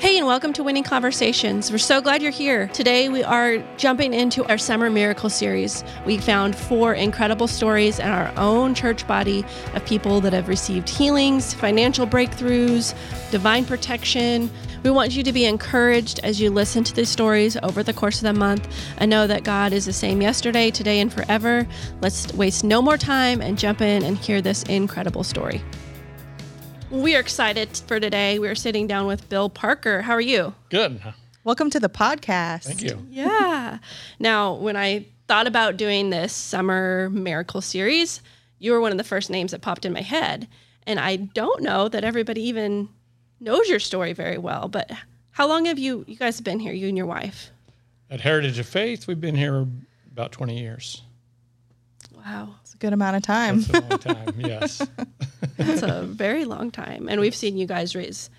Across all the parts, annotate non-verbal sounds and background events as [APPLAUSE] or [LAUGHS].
Hey, and welcome to Winning Conversations. We're so glad you're here. Today, we are jumping into our Summer Miracle series. We found four incredible stories in our own church body of people that have received healings, financial breakthroughs, divine protection. We want you to be encouraged as you listen to these stories over the course of the month and know that God is the same yesterday, today, and forever. Let's waste no more time and jump in and hear this incredible story. We are excited for today. We are sitting down with Bill Parker. How are you? Good. Welcome to the podcast. Thank you. Yeah. now, when I thought about doing this summer miracle series, you were one of the first names that popped in my head. And I don't know that everybody even knows your story very well, but how long have you you guys been here, you and your wife? At Heritage of Faith, we've been here about 20 years. Wow. It's a good amount of time. That's a long time, yes. [LAUGHS] That's a very long time. And we've seen you guys raise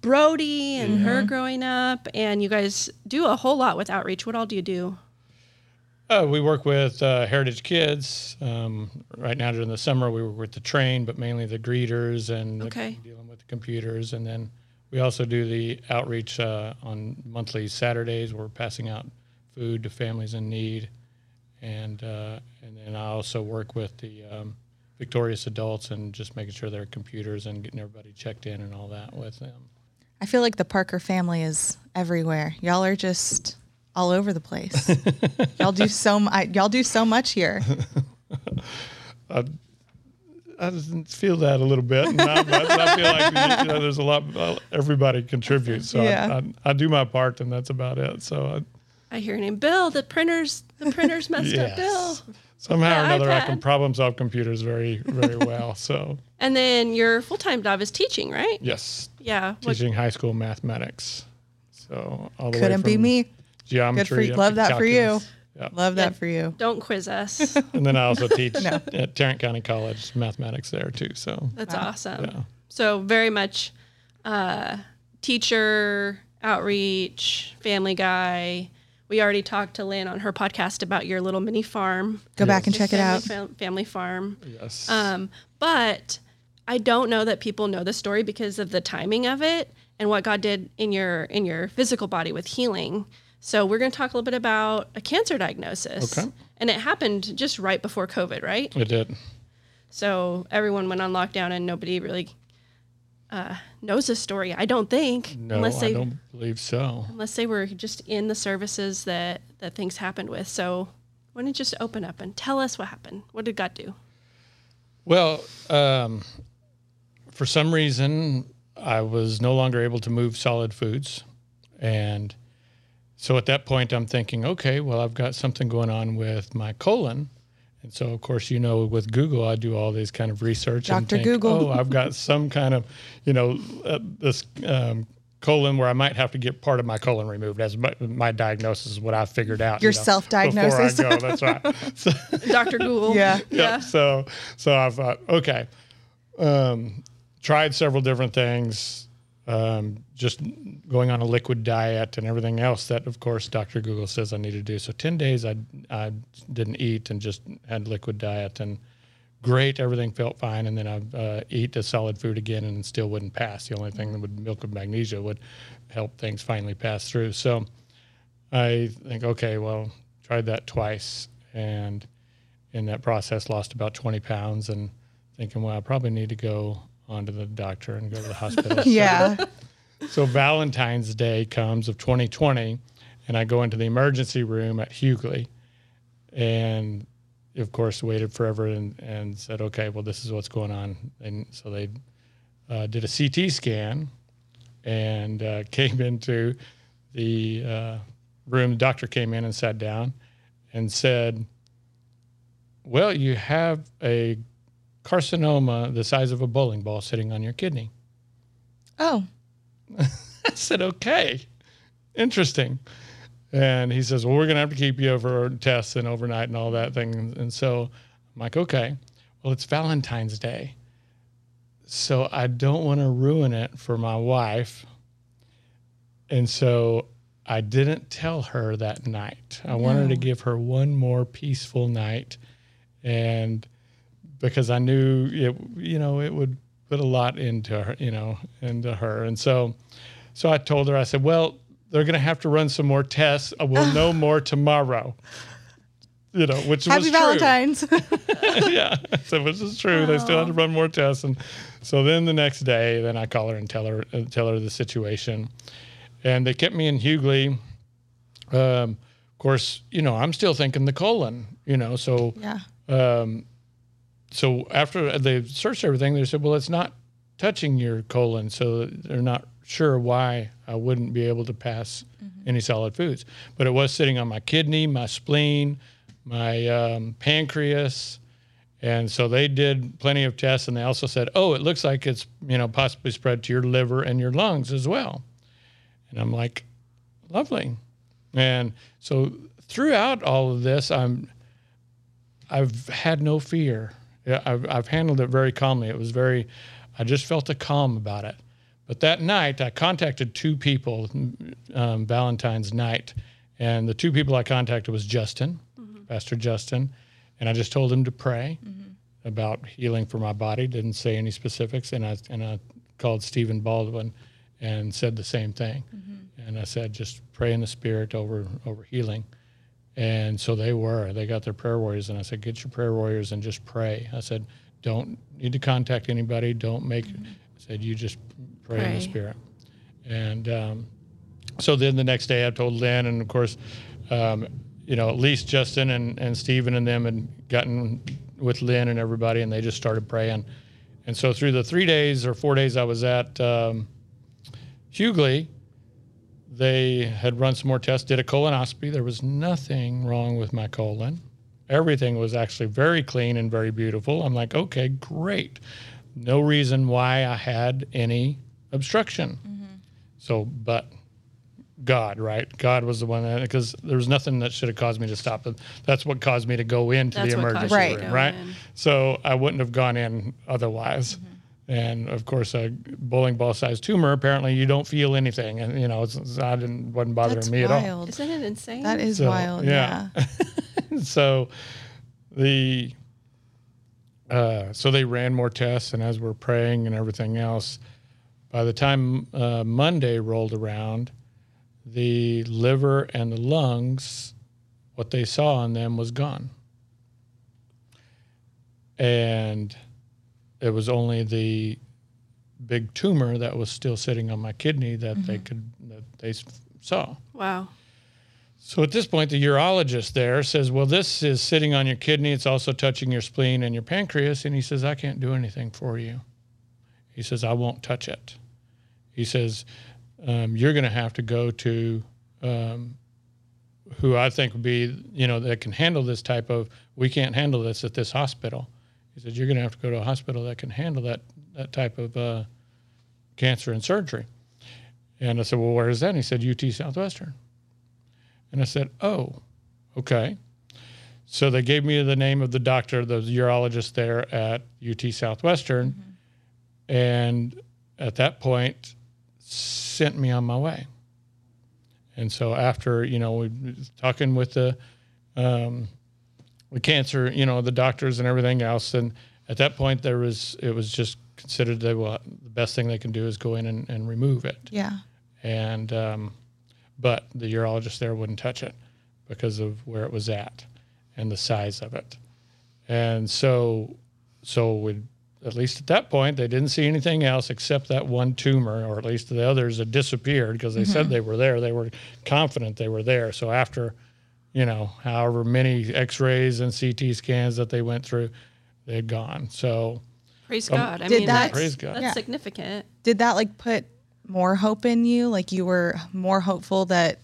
Brody and her growing up, and you guys do a whole lot with outreach. What all do you do? Uh, we work with uh, Heritage Kids. Um, right now, during the summer, we work with the train, but mainly the greeters and the- dealing with the computers. And then we also do the outreach uh, on monthly Saturdays. We're passing out food to families in need. And, uh, and then I also work with the um, victorious adults and just making sure their computers and getting everybody checked in and all that with them. I feel like the Parker family is everywhere. Y'all are just all over the place. [LAUGHS] y'all do so mu- y'all do so much here. [LAUGHS] I just feel that a little bit. Not. I feel like you know, there's a lot. uh, Everybody contributes, so Yeah. I, I, I do my part, and that's about it. So I, I hear your name, Bill. The printers, the printers messed up, [LAUGHS] Bill. somehow or The another, I can problem solve computers very, very [LAUGHS] well. So And then your full time job is teaching, right? yes, Yeah. What- teaching high school mathematics. So all the way Couldn't be from me. Geometry. Good for you. Love to that for you. calculus. Yeah. Love Yeah. that for you. don't quiz us. [LAUGHS] And then I also teach at Tarrant County College mathematics there too. So That's awesome. Yeah. So very much uh, teacher outreach, family guy. We already talked to Lynn on her podcast about your little mini farm. Go back and check it out. fam- family farm. yes, Um, but I don't know that people know the story because of the timing of it and what God did in your in your physical body with healing. So we're going to talk a little bit about a cancer diagnosis. Okay. And it happened just right before COVID, right? it did. So everyone went on lockdown and nobody really uh, knows the story. I don't think, No, unless I don't believe so. unless they were just in the services that that things happened with. So why don't you just open up and tell us what happened? What did God do? Well, um, for some reason, I was no longer able to move solid foods. And so at that point, I'm thinking, okay, well, I've got something going on with my colon. And so, of course, you know, with Google, I do all these kind of research. and Dr. think, Google. Oh, I've got some kind of, you know, uh, this um, colon where I might have to get part of my colon removed. As my, my diagnosis is what I figured out. Your you know, self-diagnosis. Before I go, that's right. [LAUGHS] So, Dr. Google. Yeah. [LAUGHS] Yeah. Yep. So so I thought, okay, um, tried several different things, um, just going on a liquid diet and everything else that, of course, Dr. Google says I need to do. So ten days I I didn't eat and just had liquid diet and great, everything felt fine. And then I uh, eat a solid food again and still wouldn't pass. The only thing that would milk of magnesia would help things finally pass through. So I think, okay, well, tried that twice and in that process lost about 20 pounds and thinking, well, I probably need to go on to the doctor and go to the [LAUGHS] hospital. Yeah. So Valentine's Day comes of 2020, and I go into the emergency room at Huguley, and of course waited forever and, and said, okay, well this is what's going on, and so they uh, did a CT scan, and uh, [LAUGHS] came into the uh, room. The doctor came in and sat down, and said, well, you have a carcinoma the size of a bowling ball sitting on your kidney. Oh. [LAUGHS] I said, okay, interesting. And he says, well, we're going to have to keep you over tests and overnight and all that thing. And so I'm like, okay, well, it's Valentine's Day. So I don't want to ruin it for my wife. And so I didn't tell her that night. I wanted to give her one more peaceful night. And because I knew it, you know, it would put a lot into her, you know, into her. And so So I told her, I said, well, they're going to have to run some more tests. We'll know [SIGHS] more tomorrow. You know, which was Happy true. Valentine's. [LAUGHS] yeah, so which is true. They still had to run more tests, and so then the next day, then I call her and tell her uh, tell her the situation, and they kept me in Huguley. Um, of course, you know I'm still thinking the colon. You know, so yeah. um, so after they searched everything, they said, well, it's not touching your colon, so they're not sure why I wouldn't be able to pass any solid foods. But it was sitting on my kidney, my spleen, my um, pancreas, and so they did plenty of tests, and they also said, oh, it looks like it's you know possibly spread to your liver and your lungs as well. And I'm like, lovely. And so throughout all of this, I'm I've had no fear. Yeah, I've, I've handled it very calmly. It was very, I just felt a calm about it. But that night, I contacted two people, um, Valentine's night, and the two people I contacted was Justin, mm-hmm. Pastor Justin, and I just told him to pray mm-hmm. about healing for my body. Didn't say any specifics, and I and I called Stephen Baldwin and said the same thing, mm-hmm. and I said just pray in the Spirit over over healing. And so they were. They got their prayer warriors, and I said, "Get your prayer warriors and just pray." I said, "Don't need to contact anybody. Don't make." I said, "You just pray, in the Spirit." And um, so then the next day, I told Lynn, and of course, um, you know, at least Justin and and Stephen and them had gotten with Lynn and everybody, and they just started praying. And so through the three days or four days I was at um, Huguley, they had run some more tests, did a colonoscopy. There was nothing wrong with my colon. Everything was actually very clean and very beautiful. I'm like, okay, great. No reason why I had any obstruction. Mm-hmm. So, but God, right? God was the one that, because there was nothing that should have caused me to stop. That's what caused me to go into That's the emergency caused you room, right? in. So I wouldn't have gone in otherwise. Mm-hmm. And of course, a bowling ball sized tumor, apparently you don't feel anything. And, you know, it's, it's, I didn't, wasn't bothering That's me at all. wild. Isn't it insane? That is So, wild. yeah. Yeah. [LAUGHS] so the uh, so they ran more tests and as we're praying and everything else by the time uh, monday rolled around the liver and the lungs what they saw on them was gone and it was only the big tumor that was still sitting on my kidney that they could that they saw wow. so at this point, the urologist there says, Well, this is sitting on your kidney. It's also touching your spleen and your pancreas. And he says, I can't do anything for you. He says, I won't touch it. He says, um, You're going to have to go to um, who I think would be, you know, that can handle this type of, we can't handle this at this hospital. He said, You're going to have to go to a hospital that can handle that, that type of uh, cancer and surgery. And I said, Well, where is that? And he said, UT Southwestern. And I said, Oh, okay. So they gave me the name of the doctor, the urologist there at UT Southwestern. And at that point, sent me on my way. And so after, you know, we talking with the, um, the cancer, you know, the doctors and everything else. And at that point, there was, it was just considered that, well, the best thing they can do is go in and, and remove it. Yeah. and um, but the urologist there wouldn't touch it because of where it was at and the size of it. And so so we at least at that point they didn't see anything else except that one tumor or at least the others had disappeared because they said they were there. They were confident they were there. So after you know however many x-rays and ct scans that they went through they'd gone so Praise Um, God. I Did mean, that- that's, Praise God. that's Yeah. significant. Did that like put more hope in you? Like you were more hopeful that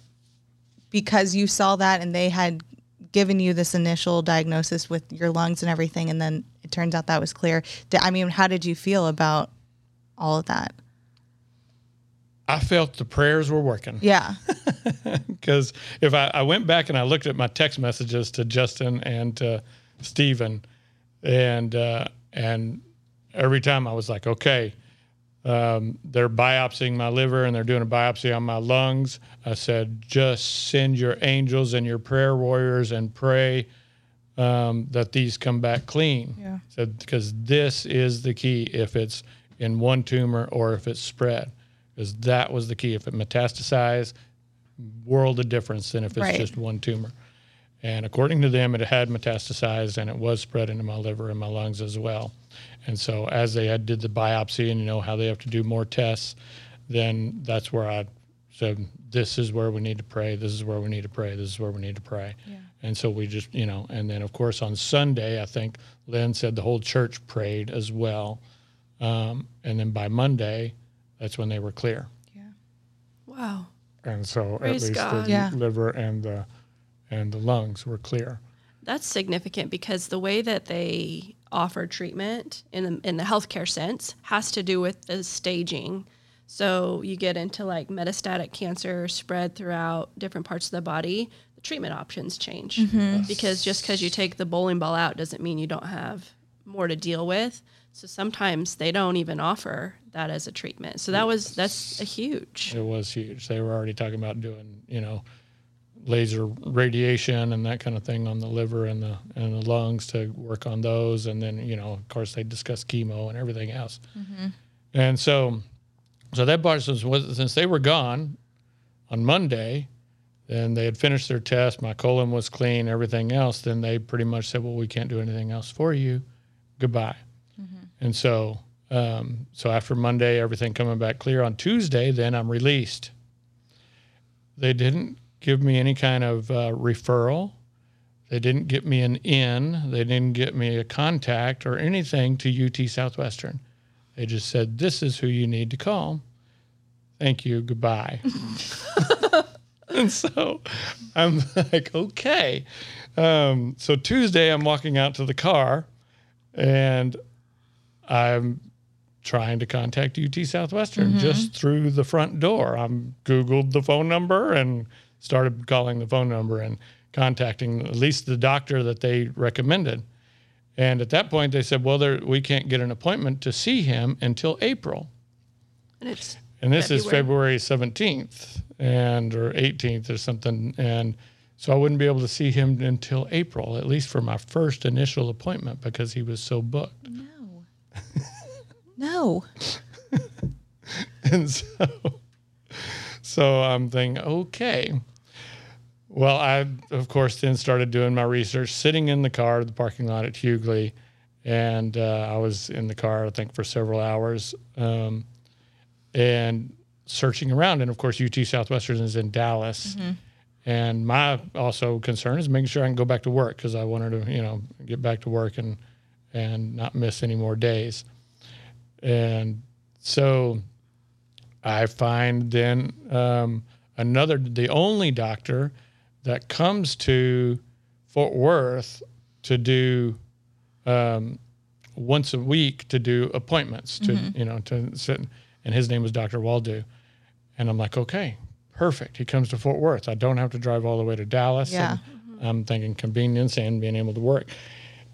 because you saw that and they had given you this initial diagnosis with your lungs and everything, and then it turns out that was clear. Did, I mean, how did you feel about all of that? I felt the prayers were working Yeah. [LAUGHS] because if I, I went back and I looked at my text messages to Justin and to Stephen, and uh, and every time I was like, okay, um, they're biopsying my liver and they're doing a biopsy on my lungs. I said, just send your angels and your prayer warriors and pray um, that these come back clean. Yeah. Said because this is the key if it's in one tumor or if it's spread, because that was the key. If it metastasized, world of difference than if it's Right. just one tumor. And according to them, it had metastasized and it was spread into my liver and my lungs as well. And so as they had did the biopsy and you know how they have to do more tests, then that's where I said, this is where we need to pray. This is where we need to pray. This is where we need to pray. And so we just, you know, and then of course on Sunday, I think Lynn said the whole church prayed as well. Um, and then by Monday, that's when they were clear. Yeah. Wow. And so Praise at least God. the Yeah. liver and the and the lungs were clear. That's significant because the way that they offer treatment in the, in the healthcare sense has to do with the staging. So you get into like metastatic cancer spread throughout different parts of the body, the treatment options change mm-hmm. because just because you take the bowling ball out doesn't mean you don't have more to deal with. So sometimes they don't even offer that as a treatment. So that was that's a huge. It was huge. They were already talking about doing, you know, laser radiation and that kind of thing on the liver and the and the lungs to work on those. And then, you know, of course, they discussed chemo and everything else. Mm-hmm. And so, so that part since was since they were gone on Monday, then they had finished their test. My colon was clean, everything else. Then they pretty much said, "Well, we can't do anything else for you. Goodbye." And so, um, so after Monday, everything coming back clear on Tuesday, then I'm released. They didn't give me any kind of uh, referral. They didn't get me an in. They didn't get me a contact or anything to UT Southwestern. They just said, "This is who you need to call." Thank you. Goodbye. [LAUGHS] and so I'm like, okay. Um, so Tuesday, I'm walking out to the car, and I'm trying to contact UT Southwestern mm-hmm. just through the front door. I'm Googled the phone number and started calling the phone number and contacting at least the doctor that they recommended. And at that point, they said, well, there, we can't get an appointment to see him until April. And it's And this is February. February 17th and or 18th or something. And so I wouldn't be able to see him until April, at least for my first initial appointment because he was so booked. No. [LAUGHS] no. [LAUGHS] And so, so I'm thinking, okay. Well, I, of course, then started doing my research, sitting in the car, the parking lot at Huguley. And uh, I was in the car, I think, for several hours um, and searching around. And of course, UT Southwestern is in Dallas. And my also concern is making sure I can go back to work because I wanted to, you know, get back to work and and not miss any more days. And so I find then um, another, the only doctor that comes to Fort Worth to do um, once a week to do appointments to, you know, to sit. And his name was Dr. Waldo. And I'm like, okay, perfect. He comes to Fort Worth. I don't have to drive all the way to Dallas. Yeah. And I'm thinking convenience and being able to work.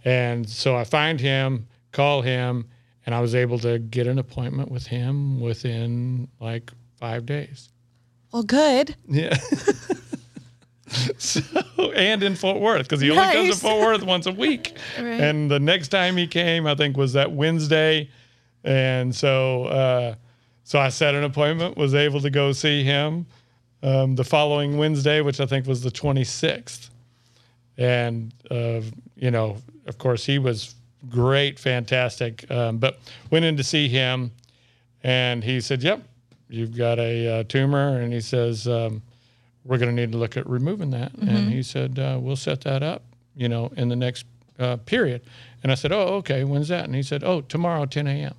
And so I find him, call him, and I was able to get an appointment with him within like five days. Well, good. Yeah. [LAUGHS] so, and in Fort Worth, because he only comes to Fort Worth once a [LAUGHS] week. Right. And the next time he came, I think was that Wednesday. And so, uh, so I set an appointment, was able to go see him um, the following Wednesday, which I think was the 26th. And, uh, you know, of course, he was great, fantastic. Um, but went in to see him, and he said, Yep, you've got a uh, tumor. And he says, um, We're going to need to look at removing that. And he said, uh, We'll set that up, you know, in the next uh, period. And I said, Oh, okay. When's that? And he said, Oh, tomorrow, 10 a.m.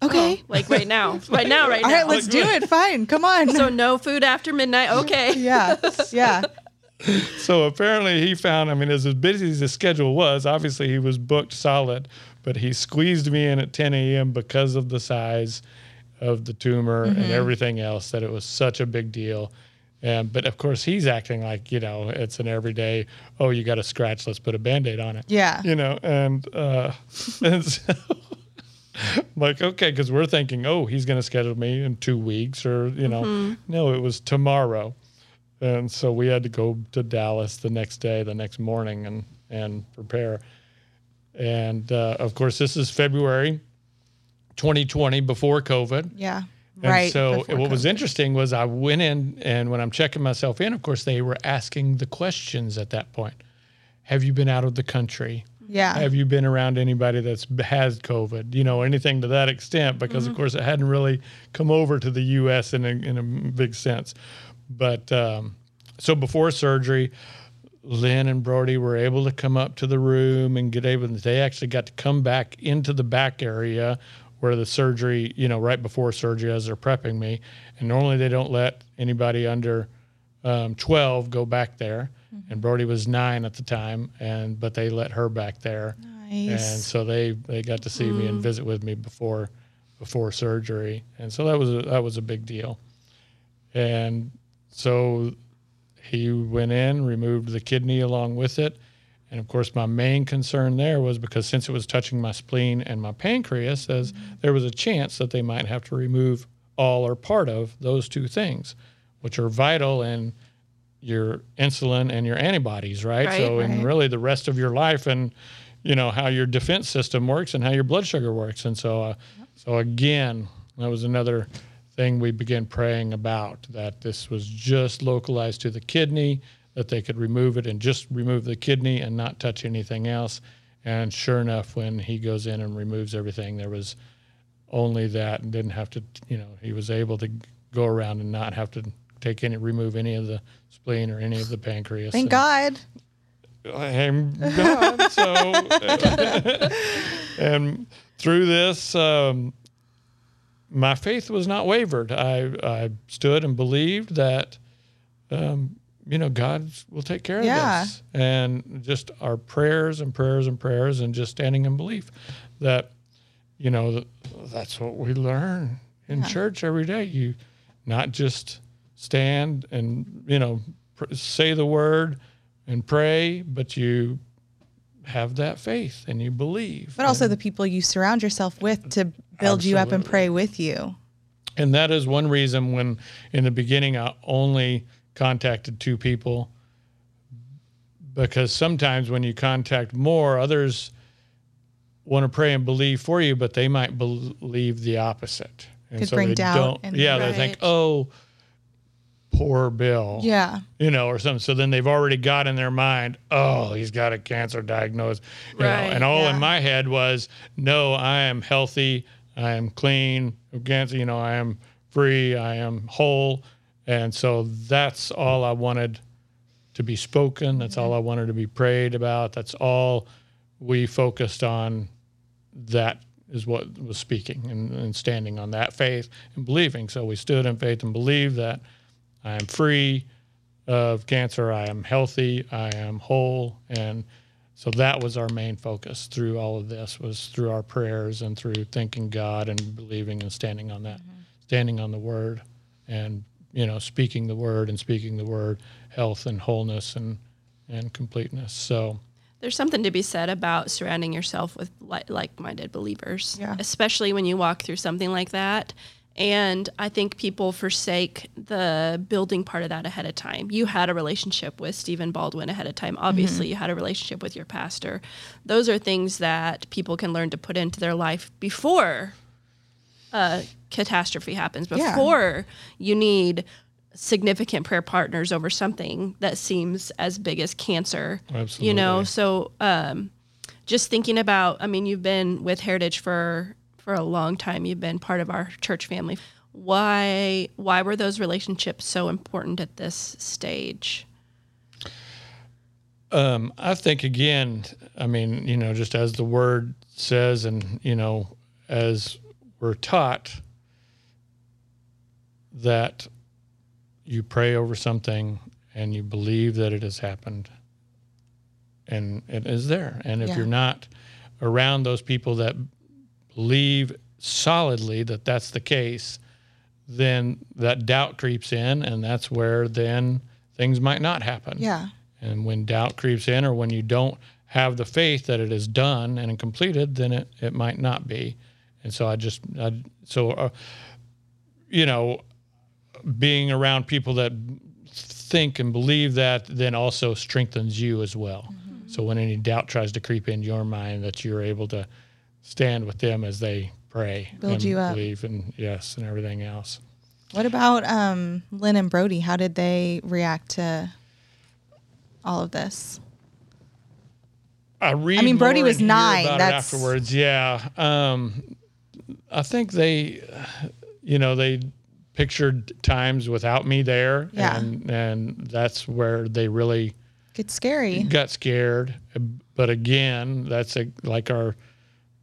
Okay. like right now, [LAUGHS] right now, right now. right, let's do it. Fine. Come on. so no food after midnight. Okay. [LAUGHS] yeah. Yeah. [LAUGHS] So apparently he found, I mean, as busy as his schedule was, obviously he was booked solid, but he squeezed me in at 10 a.m. because of the size of the tumor and everything else, that it was such a big deal. And, but of course, he's acting like, you know, it's an everyday, oh, you got a scratch, let's put a band aid on it. Yeah. You know, and, uh, [LAUGHS] and so, like, okay, because we're thinking, oh, he's going to schedule me in two weeks or, you know, no, it was tomorrow. And so we had to go to Dallas the next day, the next morning, and and prepare. And uh, of course, this is February 2020, before COVID. Yeah. And Right, so what was interesting was I went in, and when I'm checking myself in, of course, they were asking the questions at that point. Have you been out of the country? Yeah. Have you been around anybody that's has COVID? You know, anything to that extent, because Mm-hmm. of course it hadn't really come over to the U.S. in a, in a big sense. But um, so before surgery, Lynn and Brody were able to come up to the room and get able. They actually got to come back into the back area where the surgery, you know, right before surgery as they're prepping me. And normally they don't let anybody under um, 12 go back there. And Brody was nine at the time, and but they let her back there, Nice. and so they they got to see me and visit with me before before surgery, and so that was a, that was a big deal. And so he went in, removed the kidney along with it. And of course, my main concern there was because since it was touching my spleen and my pancreas, as there was a chance that they might have to remove all or part of those two things, which are vital in your insulin and your antibodies, right? Right, so, in right. really the rest of your life and you know how your defense system works and how your blood sugar works. And so, uh, so again, that was another thing we began praying about that this was just localized to the kidney, that they could remove it and just remove the kidney and not touch anything else. And sure enough, when he goes in and removes everything, there was only that and didn't have to, you know, he was able to go around and not have to take any, remove any of the spleen or any of the pancreas. Thank And- God. I'm God. [LAUGHS] So, [LAUGHS] and through this, um, my faith was not wavered. I, I stood and believed that, um, you know, God will take care Yeah. of this. And just our prayers and prayers and prayers and just standing in belief that, you know, that's what we learn in church every day. You not just stand and, you know, pr- say the word and pray, but you have that faith and you believe. But also the people you surround yourself with to build you up and pray with you. And that is one reason when in the beginning I only contacted two people because sometimes when you contact more, others want to pray and believe for you, but they might believe the opposite. And Could bring they doubt don't- yeah, they think, Right. oh, poor Bill. Yeah. you know, or something. So then they've already got in their mind, oh, he's got a cancer diagnosis. You know, Right, and all yeah. in my head was, no, I am healthy, I am clean you know, I am free, I am whole. And so that's all I wanted to be spoken. That's mm-hmm. all I wanted to be prayed about. That's all we focused on. That is what was speaking and, and standing on that faith and believing. So we stood in faith and believed that I am free of cancer. I am healthy. I am whole. And so that was our main focus through all of this was through our prayers and through thanking God and believing and standing on that, mm-hmm. standing on the word and, you know, speaking the word and speaking the word, health and wholeness and, and completeness. So, There's something to be said about surrounding yourself with li- like-minded believers, Yeah. especially when you walk through something like that. And I think people forsake the building part of that ahead of time. You had a relationship with Stephen Baldwin ahead of time. Obviously, you had a relationship with your pastor. Those are things that people can learn to put into their life before a catastrophe happens, Yeah. before you need significant prayer partners over something that seems as big as cancer. Absolutely. You know, so um, just thinking about, I mean, you've been with Heritage for for a long time. You've been part of our church family. Why why were those relationships so important at this stage? Um, I think again, I mean, you know, just as the word says, and you know, as we're taught that you pray over something and you believe that it has happened, and it is there. And if Yeah. you're not around those people that believe solidly that that's the case, then that doubt creeps in, and that's where then things might not happen. Yeah. And when doubt creeps in, or when you don't have the faith that it is done and completed, then it, it might not be. And so I just, I, so, uh, you know, being around people that think and believe that then also strengthens you as well. So when any doubt tries to creep into your mind, that you're able to stand with them as they pray Build and you up. believe and yes and everything else. What about um, Lynn and Brody? How did they react to all of this? I read. I mean, Brody was nine, that's- afterwards. Yeah. Um, I think they, you know, they pictured times without me there, Yeah. and and that's where they really It's scary. got scared. But again, that's a, like our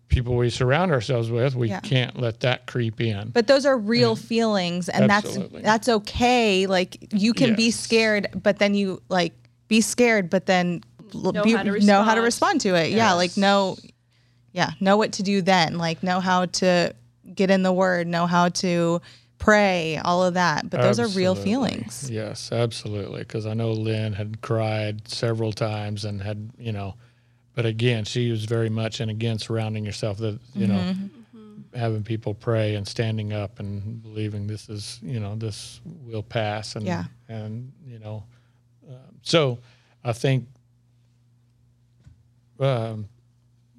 people we surround ourselves with. We Yeah. can't let that creep in. But those are real feelings, and Absolutely. that's that's okay. Like you can be scared, but then you like be scared, but then Know be, how to know how to respond. respond to it. Yeah, like know, yeah, know what to do then. Like know how to get in the word, know how to pray, all of that. But those are real feelings. Yes, absolutely. Because I know Lynn had cried several times and had, you know, but again, she was very much and again surrounding yourself that you know, Mm-hmm. having people pray and standing up and believing this is, you know, this will pass and Yeah. and you know, um, so I think um,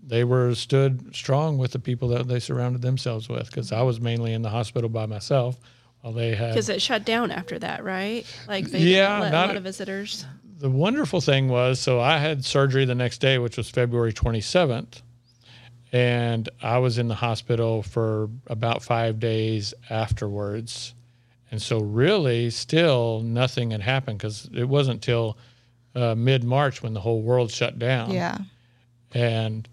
they were stood strong with the people that they surrounded themselves with because I was mainly in the hospital by myself while they had Because it shut down after that, right? Like they Yeah, didn't let not- a lot of visitors. The wonderful thing was so I had surgery the next day, which was February 27th. And I was in the hospital for about five days afterwards. And so, really, still nothing had happened because it wasn't till uh, mid March when the whole world shut down. Yeah. And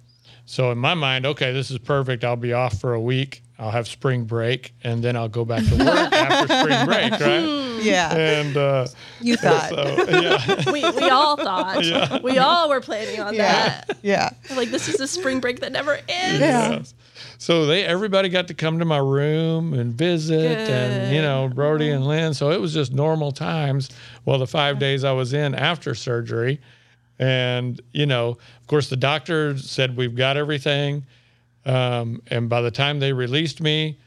so, in my mind, okay, this is perfect. I'll be off for a week. I'll have spring break and then I'll go back to work [LAUGHS] after spring break, right? Yeah. And uh, You thought. so, yeah. We, we all thought. We all were planning on yeah. that. Yeah. Like this is a spring break that never ends. Yeah. Yes. So they everybody got to come to my room and visit and you know Brody and Lynn. So it was just normal times. Well, the five days I was in after surgery, and you know, of course, the doctor said we've got everything. Um, and by the time they released me,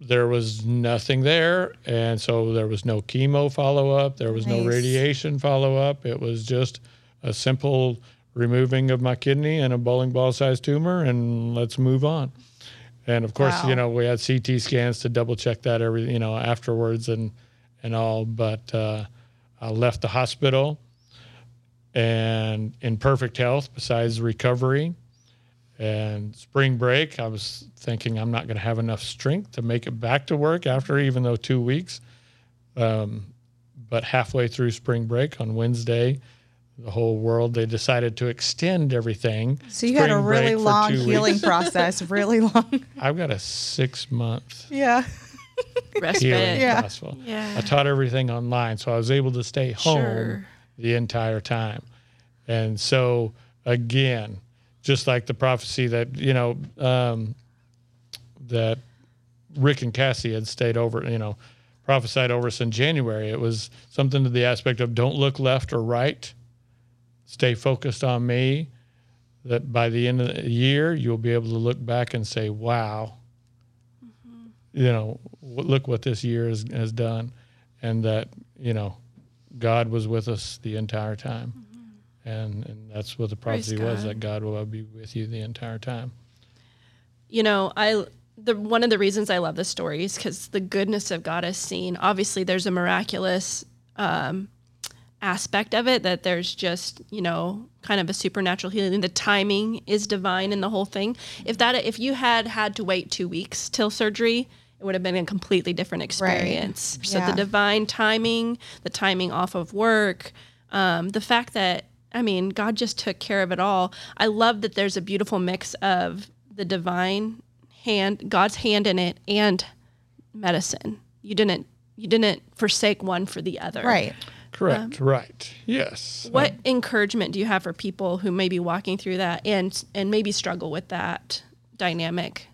there was nothing there, and so there was no chemo follow up. There was no radiation follow up. It was just a simple removing of my kidney and a bowling ball sized tumor, and let's move on. And of course, Wow. you know, we had CT scans to double check that every, you know, afterwards and and all. But uh, I left the hospital and in perfect health, besides recovery. And spring break, I was thinking I'm not going to have enough strength to make it back to work after even though two weeks. Um, but halfway through spring break on Wednesday, the whole world they decided to extend everything. So you had a really long healing weeks. [LAUGHS] process, really long. I've got a six month Yeah. Respite. healing Yeah. process. Yeah. I taught everything online, so I was able to stay home Sure. the entire time. And so again, just like the prophecy that you know um, that Rick and Cassie had stayed over, you know, prophesied over us in January. It was something to the aspect of don't look left or right, stay focused on me. That by the end of the year, you'll be able to look back and say, "Wow, you know, look what this year has, has done," and that you know, God was with us the entire time, and and that's what the prophecy was that God will be with you the entire time. you know, I the one of the reasons I love the story is because the goodness of God is seen. Obviously, there's a miraculous um, aspect of it that there's just you know kind of a supernatural healing. The timing is divine in the whole thing. If that if you had had to wait two weeks till surgery. It would have been a completely different experience. So Yeah. the divine timing, the timing off of work, um, the fact that I mean, God just took care of it all. I love that there's a beautiful mix of the divine hand, God's hand in it, and medicine. You didn't you didn't forsake one for the other. Right. Correct. Um, right. Yes. What um, encouragement do you have for people who may be walking through that and and maybe struggle with that dynamic?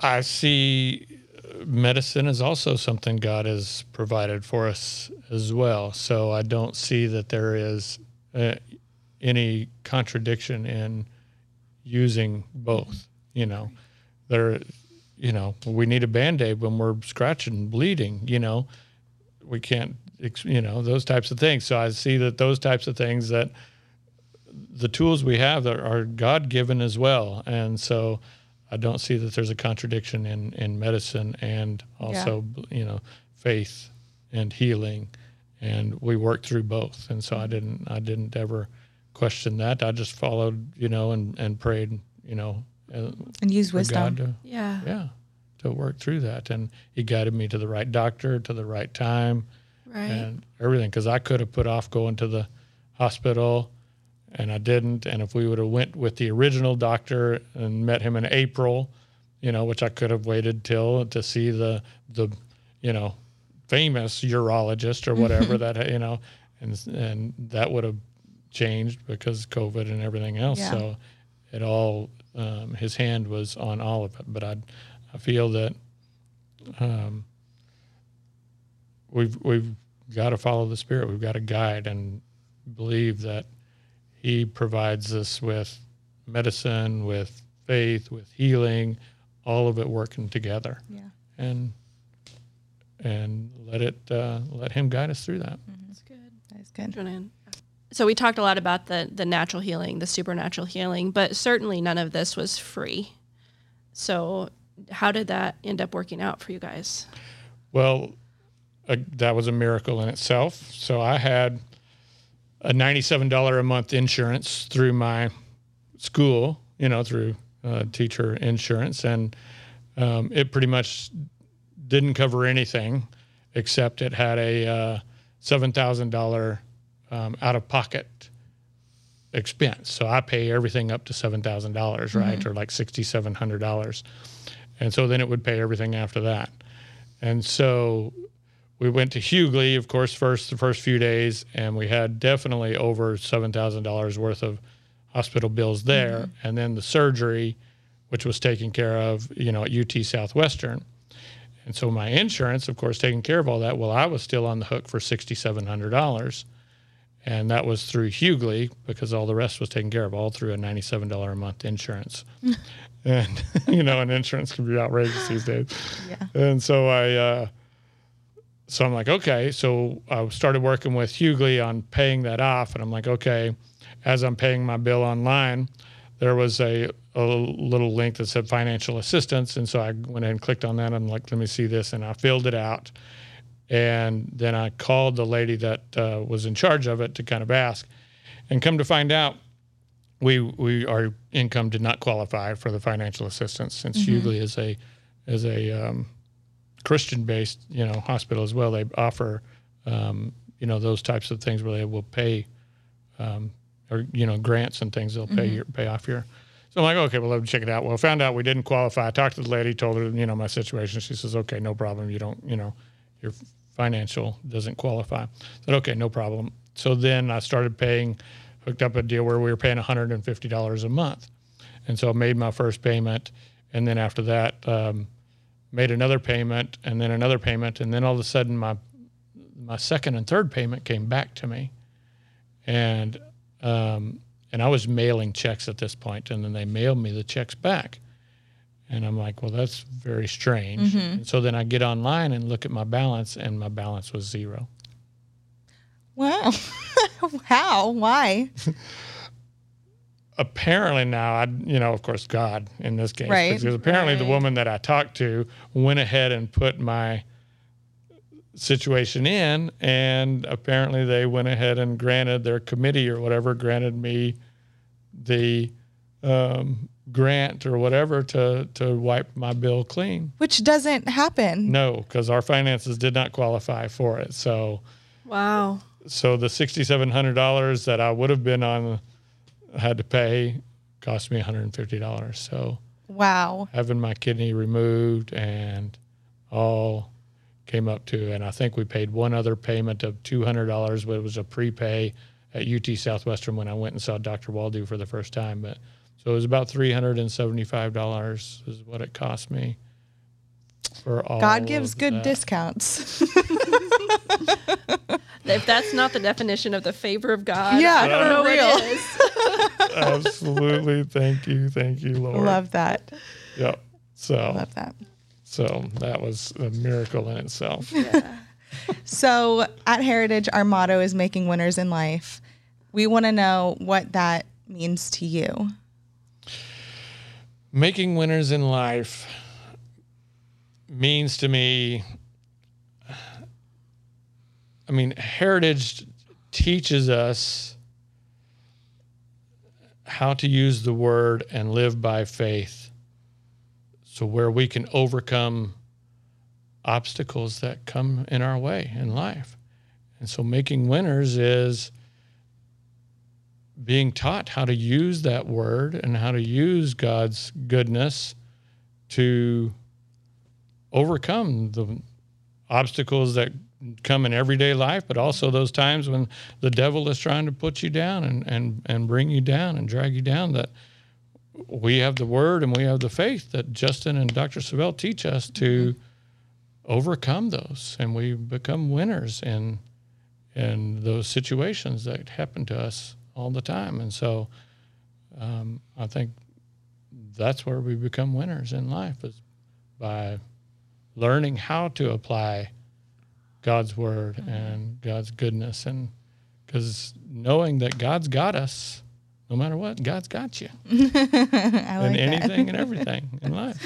I see medicine is also something God has provided for us as well. So I don't see that there is uh, any contradiction in using both. You know, there, you know, we need a band aid when we're scratching, bleeding. You know, we can't, you know, those types of things. So I see that those types of things that the tools we have are, are God given as well, and so I don't see that there's a contradiction in in medicine and also you know faith and healing, and we work through both. And so I didn't I didn't ever question that. I just followed you know and and prayed you know uh, And use wisdom. To Yeah. yeah to work through that, and He guided me to the right doctor to the right time Right. and everything because I could have put off going to the hospital and I didn't and if we would have went with the original doctor and met him in April you know which I could have waited till to see the the you know famous urologist or whatever that you know and and that would have changed because COVID and everything else Yeah. so it all um, his hand was on all of it but I I feel that um, we've we've got to follow the spirit. We've got to guide and believe that He provides us with medicine, with faith, with healing, all of it working together, Yeah. and and let it uh, let Him guide us through that. That's good. That's good. Joanne. So we talked a lot about the the natural healing, the supernatural healing, but certainly none of this was free. So how did that end up working out for you guys? Well, uh, that was a miracle in itself. So I had a ninety-seven dollar a month insurance through my school, you know, through uh, teacher insurance, and um, it pretty much didn't cover anything except it had a uh, seven thousand dollar um, out of pocket expense. So I pay everything up to seven thousand dollars, right, or like sixty seven hundred dollars, and so then it would pay everything after that. And so we went to Huguley, of course, first the first few days, and we had definitely over seven thousand dollars worth of hospital bills there, and then the surgery, which was taken care of, you know, at UT Southwestern. And so my insurance, of course, taking care of all that. Well, I was still on the hook for sixty-seven hundred dollars, and that was through Huguley because all the rest was taken care of, all through a ninety-seven dollar a month insurance. [LAUGHS] and [LAUGHS] you know, an insurance can be outrageous these days. Yeah. And so I, uh, so I'm like, okay. So I started working with Huguley on paying that off, and I'm like, okay. As I'm paying my bill online, there was a, a little link that said financial assistance, and so I went ahead and clicked on that. I'm like, let me see this, and I filled it out, and then I called the lady that uh, was in charge of it to kind of ask, and come to find out, we we our income did not qualify for the financial assistance since Huguley is a is a um, Christian based you know hospital as well. They offer um, you know those types of things where they will pay um, or you know grants and things. They'll pay your pay off your. So I'm like, okay, well, let me check it out. Well, I found out we didn't qualify. I talked to the lady, told her, you know, my situation. She says, okay, no problem. You don't, you know, your financial doesn't qualify. I said, okay, no problem. So then I started paying, hooked up a deal where we were paying $150 a month. And so I made my first payment. And then after that, um, made another payment and then another payment. And then all of a sudden, my, my second and third payment came back to me. And, um, and I was mailing checks at this point, and then they mailed me the checks back. And I'm like, well, that's very strange. And so then I get online and look at my balance, and my balance was zero. [LAUGHS] Wow. How? Why? [LAUGHS] Apparently now, I, you know, of course, God in this case, Right. because apparently the woman that I talked to went ahead and put my situation in, and apparently they went ahead and granted their committee or whatever granted me the um, grant or whatever to to wipe my bill clean. Which doesn't happen. No, because our finances did not qualify for it. So, Wow. so the sixty-seven hundred dollars that I would have been on, had to pay, cost me one hundred and fifty dollars. So, Wow. having my kidney removed and all came up to, and I think we paid one other payment of two hundred dollars, but it was a prepay at UT Southwestern when I went and saw Dr. Waldo for the first time. But so it was about three hundred and seventy-five dollars is what it cost me. For all God gives of good that. discounts. [LAUGHS] [LAUGHS] If that's not the definition of the favor of God, Yeah, I don't know for real. what is. [LAUGHS] Absolutely. Thank you. Thank you, Lord. Love that. Yep. So, Love that. so that was a miracle in itself. Yeah. so at Heritage, our motto is making winners in life. we want to know what that means to you. Making winners in life means to me, I mean, heritage teaches us how to use the word and live by faith. So, where we can overcome obstacles that come in our way in life. And so, making winners is being taught how to use that word and how to use God's goodness to overcome the obstacles that come in everyday life, but also those times when the devil is trying to put you down and, and, and bring you down and drag you down. That we have the word and we have the faith that Justin and Dr. Savelle teach us to overcome those and we become winners in in those situations that happen to us all the time. And so um, I think that's where we become winners in life is by learning how to apply God's word mm-hmm. and God's goodness. And because knowing that God's got us, no matter what, God's got you [LAUGHS] like in anything and [LAUGHS] everything in life.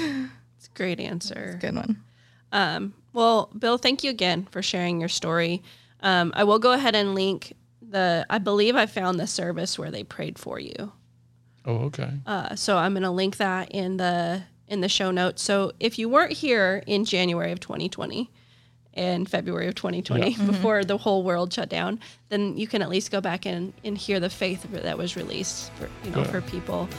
It's a great answer. A good one. Um, well, Bill, thank you again for sharing your story. Um, I will go ahead and link the I believe I found the service where they prayed for you. Oh, okay. Uh, so I'm going to link that in the in the show notes. So if you weren't here in January of 2020 and February of 2020 yeah. Mm-hmm. before the whole world shut down, then you can at least go back and, and hear the faith that was released for you know yeah. for people.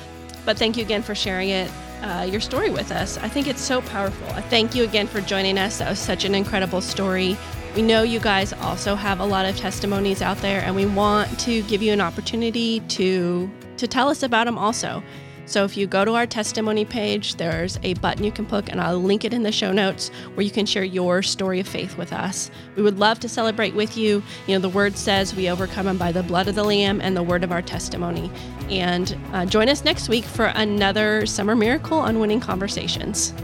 But thank you again for sharing it, uh, your story with us. I think it's so powerful. Thank you again for joining us. That was such an incredible story. We know you guys also have a lot of testimonies out there, and we want to give you an opportunity to to tell us about them also. So if you go to our testimony page, there's a button you can click, and I'll link it in the show notes where you can share your story of faith with us. We would love to celebrate with you. You know, the word says we overcome them by the blood of the Lamb and the word of our testimony. And uh, join us next week for another summer miracle on winning conversations.